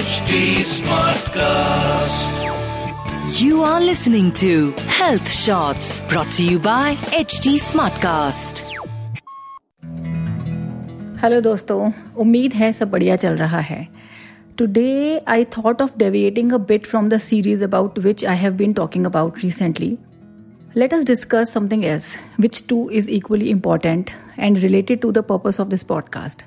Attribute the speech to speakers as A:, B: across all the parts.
A: HD Smartcast.
B: You are listening to Health Shots brought to you by HT Smartcast.
C: Hello दोस्तों उम्मीद है सब बढ़िया चल रहा है today I thought of deviating a bit from the series about which I have been talking about recently Let us discuss something else, which too is equally important and related to the purpose of this podcast.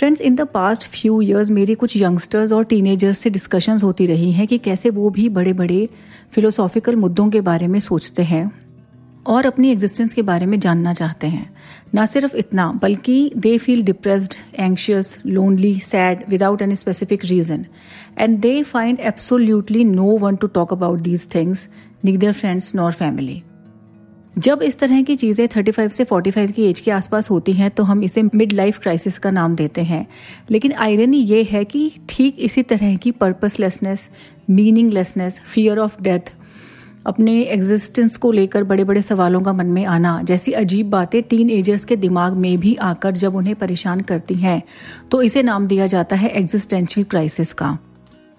C: Friends in the past few years मेरी कुछ youngsters और teenagers से discussions होती रही हैं कि कैसे वो भी बड़े बड़े फिलोसॉफिकल मुद्दों के बारे में सोचते हैं और अपनी एग्जिस्टेंस के बारे में जानना चाहते हैं। ना सिर्फ़ इतना, बल्कि they feel depressed anxious lonely sad without any specific reason and they find absolutely no one to talk about these things neither friends nor family जब इस तरह की चीज़ें 35 से 45 की एज के आसपास होती हैं तो हम इसे मिड लाइफ क्राइसिस का नाम देते हैं। लेकिन आयरनी ये है कि ठीक इसी तरह की purposelessness meaninglessness fear of death अपने एग्जिस्टेंस को लेकर बड़े बड़े सवालों का मन में आना, जैसी अजीब बातें टीन एजर्स के दिमाग में भी आकर जब उन्हें परेशान करती हैं तो इसे नाम दिया जाता है एग्जिस्टेंशियल क्राइसिस का।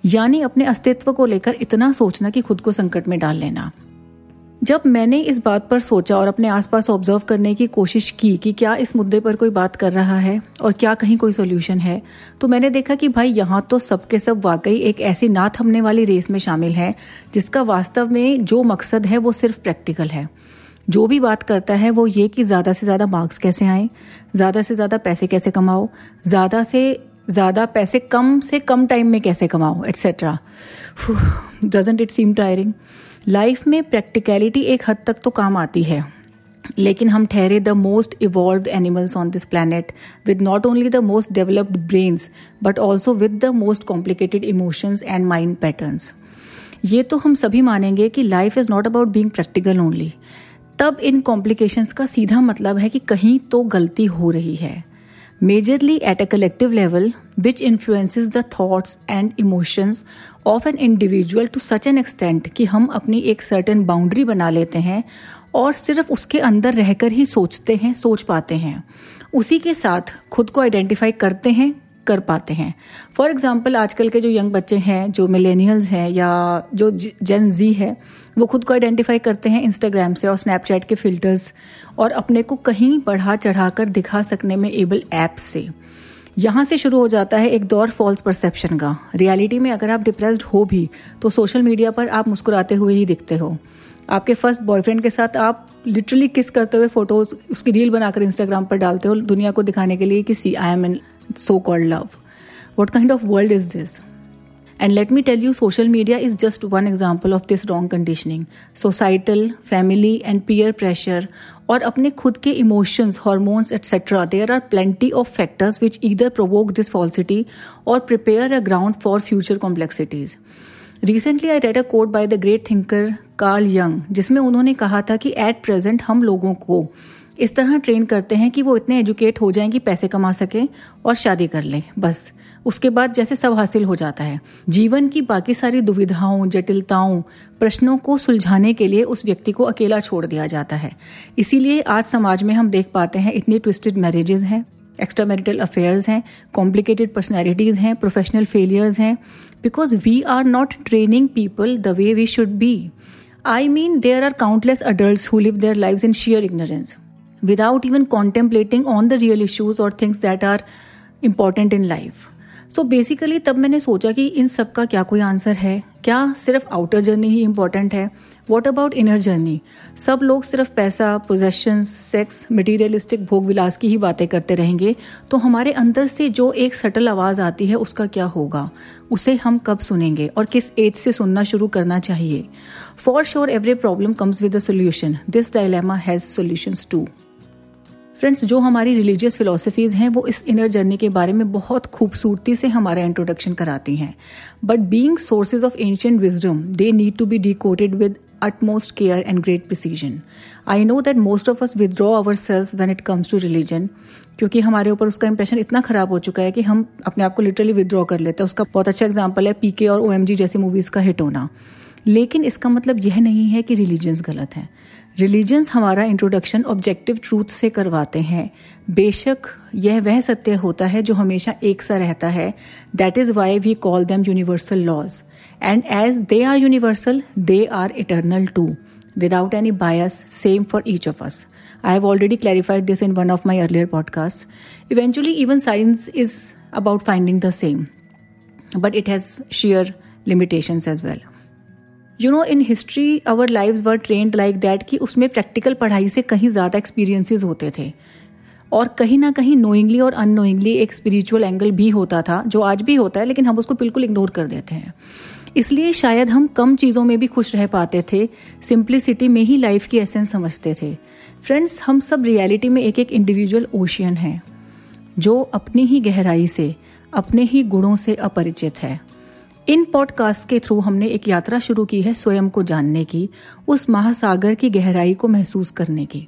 C: यानी अपने अस्तित्व को लेकर इतना सोचना कि खुद को संकट में डाल लेना। जब मैंने इस बात पर सोचा और अपने आसपास ऑब्ज़र्व करने की कोशिश की कि क्या इस मुद्दे पर कोई बात कर रहा है और क्या कहीं कोई सोल्यूशन है तो मैंने देखा कि भाई यहाँ तो सबके सब वाकई एक ऐसी ना थमने वाली रेस में शामिल है, जिसका वास्तव में जो मकसद है वो सिर्फ़ प्रैक्टिकल है। जो भी बात करता है वो ये कि ज़्यादा से ज़्यादा मार्क्स कैसे आए, ज़्यादा से ज़्यादा पैसे कैसे कमाओ, ज़्यादा से ज़्यादा पैसे कम से कम टाइम में कैसे कमाओ etcetera doesn't it seem tiring life में प्रैक्टिकलिटी एक हद तक तो काम आती है। लेकिन हम ठहरे the most evolve animals on this planet with not only the most developed brains but also with the most complicated emotions and mind patterns ये तो हम सभी मानेंगे कि life is not about being practical only तब इन complications का सीधा मतलब है कि कहीं तो गलती हो रही है। Majorly at a collective level, which influences the thoughts and emotions of an individual to such an extent कि हम अपनी एक certain boundary बना लेते हैं और सिर्फ़ उसके अंदर रहकर ही सोचते हैं सोच पाते हैं उसी के साथ खुद को आइडेंटिफाई करते हैं कर पाते हैं फॉर एग्ज़ाम्पल आजकल के जो यंग बच्चे हैं जो मिलेनियल्स हैं या जो जेन जी है वो खुद को आइडेंटिफाई करते हैं इंस्टाग्राम से और स्नैपचैट के फिल्टर्स और अपने को कहीं बढ़ा चढ़ाकर दिखा सकने में एबल ऐप से। यहाँ से शुरू हो जाता है एक दौर फॉल्स परसेप्शन का। रियलिटी में अगर आप डिप्रेस्ड हो भी तो सोशल मीडिया पर आप मुस्कुराते हुए ही दिखते हो। आपके फ़र्स्ट बॉयफ्रेंड के साथ आप लिटरली किस करते हुए फ़ोटोज़ उसकी रील बनाकर इंस्टाग्राम पर डालते हो दुनिया को दिखाने के लिए कि see I am in so called love what kind of world is this? And let me tell you, social media is just one example of this wrong conditioning. Societal, family, and peer pressure, और अपने खुद के emotions hormones etcetera there are plenty of factors which either provoke this falsity और prepare a ground for future complexities recently I read a quote by the great thinker Carl Jung जिसमें उन्होंने कहा था कि एट प्रेजेंट हम लोगों को इस तरह ट्रेन करते हैं कि वो इतने एजुकेट हो जाएँ कि पैसे कमा सकें और शादी कर लें। बस। उसके बाद जैसे सब हासिल हो जाता है। जीवन की बाकी सारी दुविधाओं, जटिलताओं, प्रश्नों को सुलझाने के लिए उस व्यक्ति को अकेला छोड़ दिया जाता है। इसीलिए आज समाज में हम देख पाते हैं इतनी ट्विस्टेड मैरिजेज हैं एक्स्ट्रा मैरिटल अफेयर्स हैं कॉम्प्लिकेटेड पर्सनैलिटीज हैं प्रोफेशनल फेलियर्स हैं because we are not training people the way we should be I mean there are countless adult who live their live in sheer ignorance without even contemplating on the real issues और things that are important in life. So basically तब मैंने सोचा कि इन सब का क्या कोई answer है? क्या सिर्फ़ आउटर जर्नी ही इंपॉर्टेंट है? वॉट अबाउट इनर जर्नी सब लोग सिर्फ़ पैसा पोजेशन सेक्स मटीरियलिस्टिक भोग विलास की ही बातें करते रहेंगे तो हमारे अंदर से जो एक सटल आवाज़ आती है, उसका क्या होगा? उसे हम कब सुनेंगे और किस एज से सुनना शुरू करना चाहिए? For sure every problem comes with a solution this dilemma has solutions too friends जो हमारी रिलीजियस फिलोसफीज हैं, वो इस इनर जर्नी के बारे में बहुत खूबसूरती से हमारा इंट्रोडक्शन कराती हैं। But being sources of ancient wisdom they need to be decoded with utmost care and great precision. I know that most of us withdraw ourselves when it comes to religion, क्योंकि हमारे ऊपर उसका impression इतना खराब हो चुका है कि हम अपने आप को लिटरली विदड्रॉ कर लेते हैं। उसका बहुत अच्छा एग्ज़ाम्पल है पीके और ओ एम जी जैसी मूवीज़ का हिट होना लेकिन इसका मतलब यह नहीं है कि रिलीजन्स गलत हैं। रिलीजन्स हमारा इंट्रोडक्शन ऑब्जेक्टिव ट्रूथ से करवाते हैं। बेशक यह वह सत्य होता है जो हमेशा एक सा रहता है। That is why we call them universal laws and as they are universal they are eternal too without any bias same for each of us I have already clarified this in one of my earlier podcast eventually even science is about finding the same but it has their limitations as well. You know in history our live were trend like that कि उसमें practical पढ़ाई से कहीं ज़्यादा experiences होते थे। और कहीं ना कहीं नोइंगली और अनोइंगली एक स्पिरिचुअल एंगल भी होता था, जो आज भी होता है, लेकिन हम उसको बिल्कुल इग्नोर कर देते हैं। इसलिए शायद हम कम चीज़ों में भी खुश रह पाते थे सिंप्लिसिटी में ही लाइफ की एसेंस समझते थे। फ्रेंड्स हम सब रियलिटी में एक एक इंडिविजुअल ओशियन है, जो अपनी ही गहराई से, अपने ही गुणों से अपरिचित है। इन पॉडकास्ट के थ्रू हमने एक यात्रा शुरू की है स्वयं को जानने की, उस महासागर की गहराई को महसूस करने की।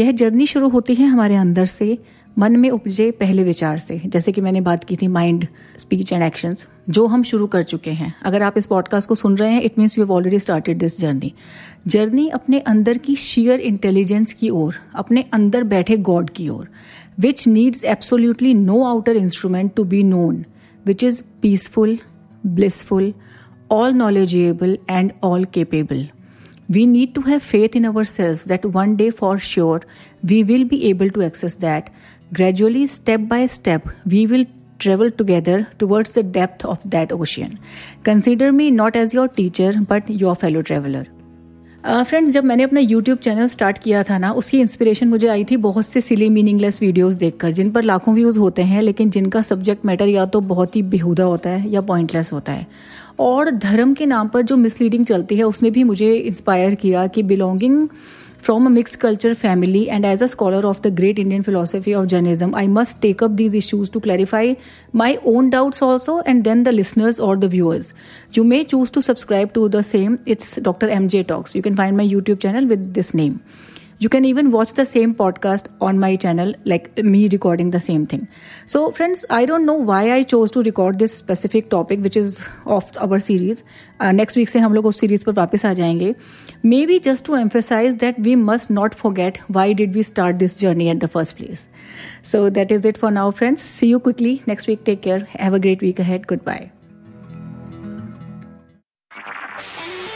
C: यह जर्नी शुरू होती है हमारे अंदर से, मन में उपजे पहले विचार से। जैसे कि मैंने बात की थी माइंड स्पीच एंड एक्शंस जो हम शुरू कर चुके हैं। अगर आप इस पॉडकास्ट को सुन रहे हैं it means you have already started this journey journey अपने अंदर की शेयर इंटेलिजेंस की ओर, अपने अंदर बैठे गॉड की ओर which needs absolutely no outer instrument to be known which is peaceful blissful, all knowledgeable, and all capable. We need to have faith in ourselves that one day for sure we will be able to access that. Gradually, step by step, we will travel together towards the depth of that ocean. Consider me not as your teacher but your fellow traveler. Friends uh, जब मैंने अपना YouTube channel start किया था ना उसकी inspiration मुझे आई थी बहुत से सिली मीनिंगलेस वीडियोस देखकर जिन पर लाखों व्यूज़ होते हैं लेकिन जिनका सब्जेक्ट मैटर या तो बहुत ही बेहुदा होता है या पॉइंटलेस होता है। और धर्म के नाम पर जो मिसलीडिंग चलती है उसने भी मुझे इंस्पायर किया कि belonging From a mixed culture family and as a scholar of the great Indian philosophy of Jainism, I must take up these issues to clarify my own doubts also and then the listeners or the viewers. You may choose to subscribe to the same. It's Dr. MJ Talks. You can find my YouTube channel with this name. You can even watch the same podcast on my channel, like me recording the same thing. So, friends, I don't know why I chose to record this specific topic, which is of our series. Uh, next week से हम लोग उस series पर वापस आ जाएंगे. Maybe just to emphasize that we must not forget why did we start this journey at the first place. So that is it for now, friends. See you quickly next week. Take care. Have a great week ahead. Goodbye.